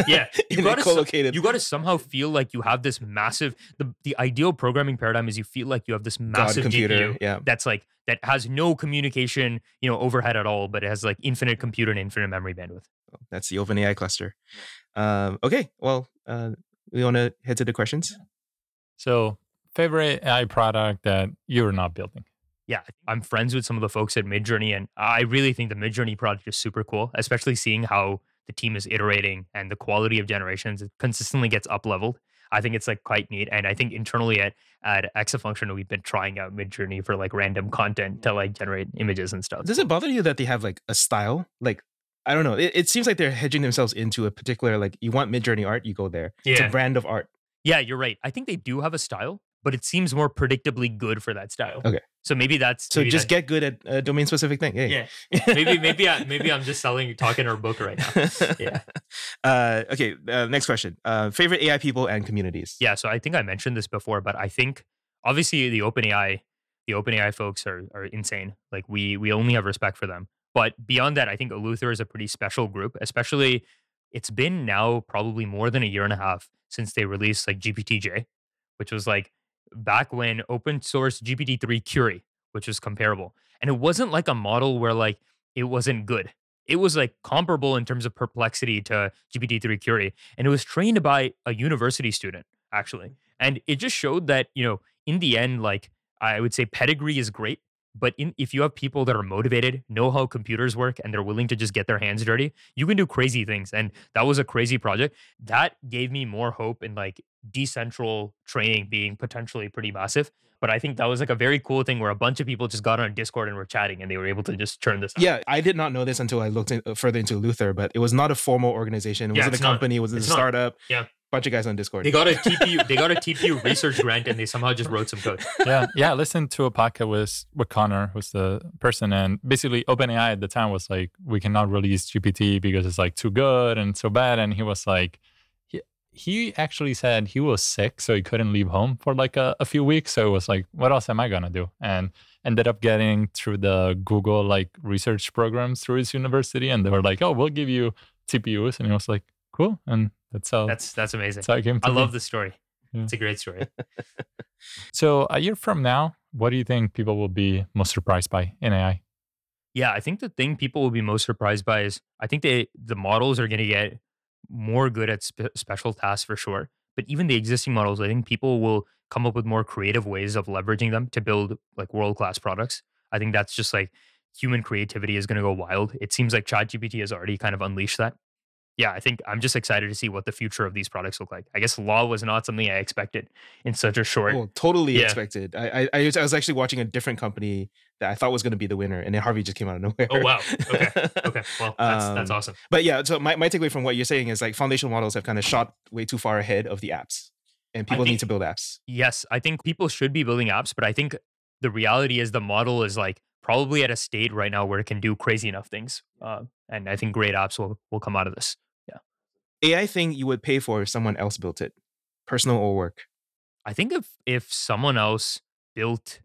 Yeah, (laughs) you gotta, you got to somehow feel like you have this massive. The the ideal programming paradigm is you feel like you have this God massive computer. GPU Yeah. that's like that has no communication, you know, overhead at all, but it has like infinite compute and infinite memory bandwidth. That's the OpenAI cluster. Um, okay. Well, uh, we want to head to the questions. So, favorite AI product that you're not building? Yeah, I'm friends with some of the folks at Midjourney, and I really think the Midjourney project is super cool, especially seeing how the team is iterating and the quality of generations it consistently gets up leveled. I think it's like quite neat, and I think internally at at Exafunction we've been trying out Midjourney for like random content to like generate images and stuff. Does it bother you that they have like a style? Like, I don't know. It, it seems like they're hedging themselves into a particular, like, you want Midjourney art, you go there. It's a Yeah. brand of art. Yeah, you're right. I think they do have a style, but it seems more predictably good for that style. Okay. so maybe that's So maybe just that- get good at a domain specific thing. Hey. yeah. (laughs) maybe maybe I, maybe I'm just selling talking our book right now. Yeah. (laughs) Uh, okay. Uh, next question. Uh, favorite AI people and communities. Yeah, so I think I mentioned this before, but I think obviously the OpenAI, the OpenAI folks are are insane. Like we we only have respect for them. But beyond that, I think Eleuther is a pretty special group, especially it's been now probably more than a year and a half since they released like GPTJ, which was like back when open source GPT-3 Curie, which was comparable. And it wasn't like a model where like it wasn't good. It was like comparable in terms of perplexity to GPT-3 Curie. And it was trained by a university student, actually. Mm. And it just showed that, you know, in the end, like I would say pedigree is great. But in, if you have people that are motivated, know how computers work, and they're willing to just get their hands dirty, you can do crazy things. And that was a crazy project. That gave me more hope in like decentral training being potentially pretty massive. But I think that was like a very cool thing where a bunch of people just got on Discord and were chatting, and they were able to just turn this. out. Yeah, I did not know this until I looked in, uh, further into Eleuther, but it was not a formal organization. It Yeah, wasn't a not. company. It was a It's not. startup. Yeah. Bunch of guys on Discord. They got a TPU. they got a TPU research grant, and they somehow just wrote some code. (laughs) yeah, yeah. I listened to a podcast with with Connor, who's the person, and basically OpenAI at the time was like, we cannot release GPT because it's like too good and so bad, and he was like, he, he actually said he was sick, so he couldn't leave home for like a, a few weeks. So it was like, what else am I gonna do? And ended up getting through the Google like research programs through his university, and they were like, oh, we'll give you TPUs, and he was like, cool, and that's how That's that's amazing. that's how it came. To I be. love the story. Yeah. It's a great story. (laughs) So a year from now, what do you think people will be most surprised by in AI? Yeah, I think the thing people will be most surprised by is I think they the models are going to get more good at spe- special tasks for sure. But even the existing models, I think people will come up with more creative ways of leveraging them to build like world class products. I think that's just like human creativity is going to go wild. It seems like ChatGPT has already kind of unleashed that. Yeah, I think I'm just excited to see what the future of these products look like. I guess law was not something I expected in such a short. Oh, totally Yeah. expected. I, I I was- actually watching a different company that I thought was going to be the winner, and then Harvey just came out of nowhere. Oh wow. Okay. (laughs) Okay. Well, that's that's Um, awesome. But yeah, so my, my takeaway from what you're saying is like foundational models have kind of shot way too far ahead of the apps, and people need to build apps. Yes, I think people should be building apps, but I think the reality is the model is like probably at a state right now where it can do crazy enough things. Uh, and I think great apps will, will come out of this. Yeah, AI thing you would pay for if someone else built it, personal or work. I think if if someone else built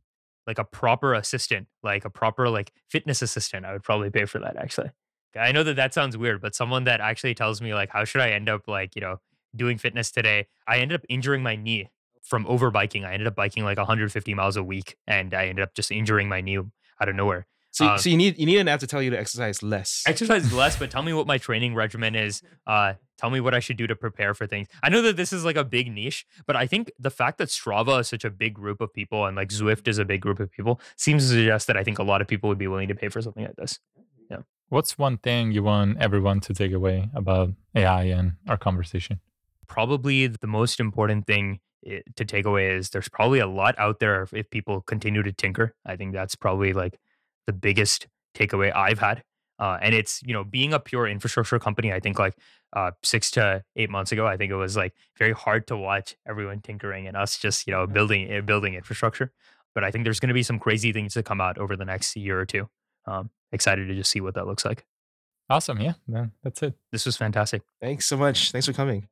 like a proper assistant, like a proper like fitness assistant, I would probably pay for that actually. I know that that sounds weird, but someone that actually tells me like how should I end up like, you know, doing fitness today? I ended up injuring my knee from over biking. I ended up biking like 150 miles a week and I ended up just injuring my knee out of nowhere. So, Uh, so you need you need an app to tell you to exercise less. exercise less, but tell me what my training regimen is. Uh, tell me what I should do to prepare for things. I know that this is like a big niche, but I think the fact that Strava is such a big group of people and like Zwift is a big group of people seems to suggest that I think a lot of people would be willing to pay for something like this. Yeah. What's one thing you want everyone to take away about AI and our conversation? Probably the most important thing to take away is there's probably a lot out there if, if people continue to tinker. I think that's probably like the biggest takeaway I've had. Uh, and it's you know being a pure infrastructure company. I think like uh, six to eight months ago, I think it was like very hard to watch everyone tinkering and us just you know building uh, building infrastructure. But I think there's going to be some crazy things to come out over the next year or two. Um, excited to just see what that looks like. Awesome. Yeah, then that's it. This was fantastic. Thanks so much. Thanks for coming.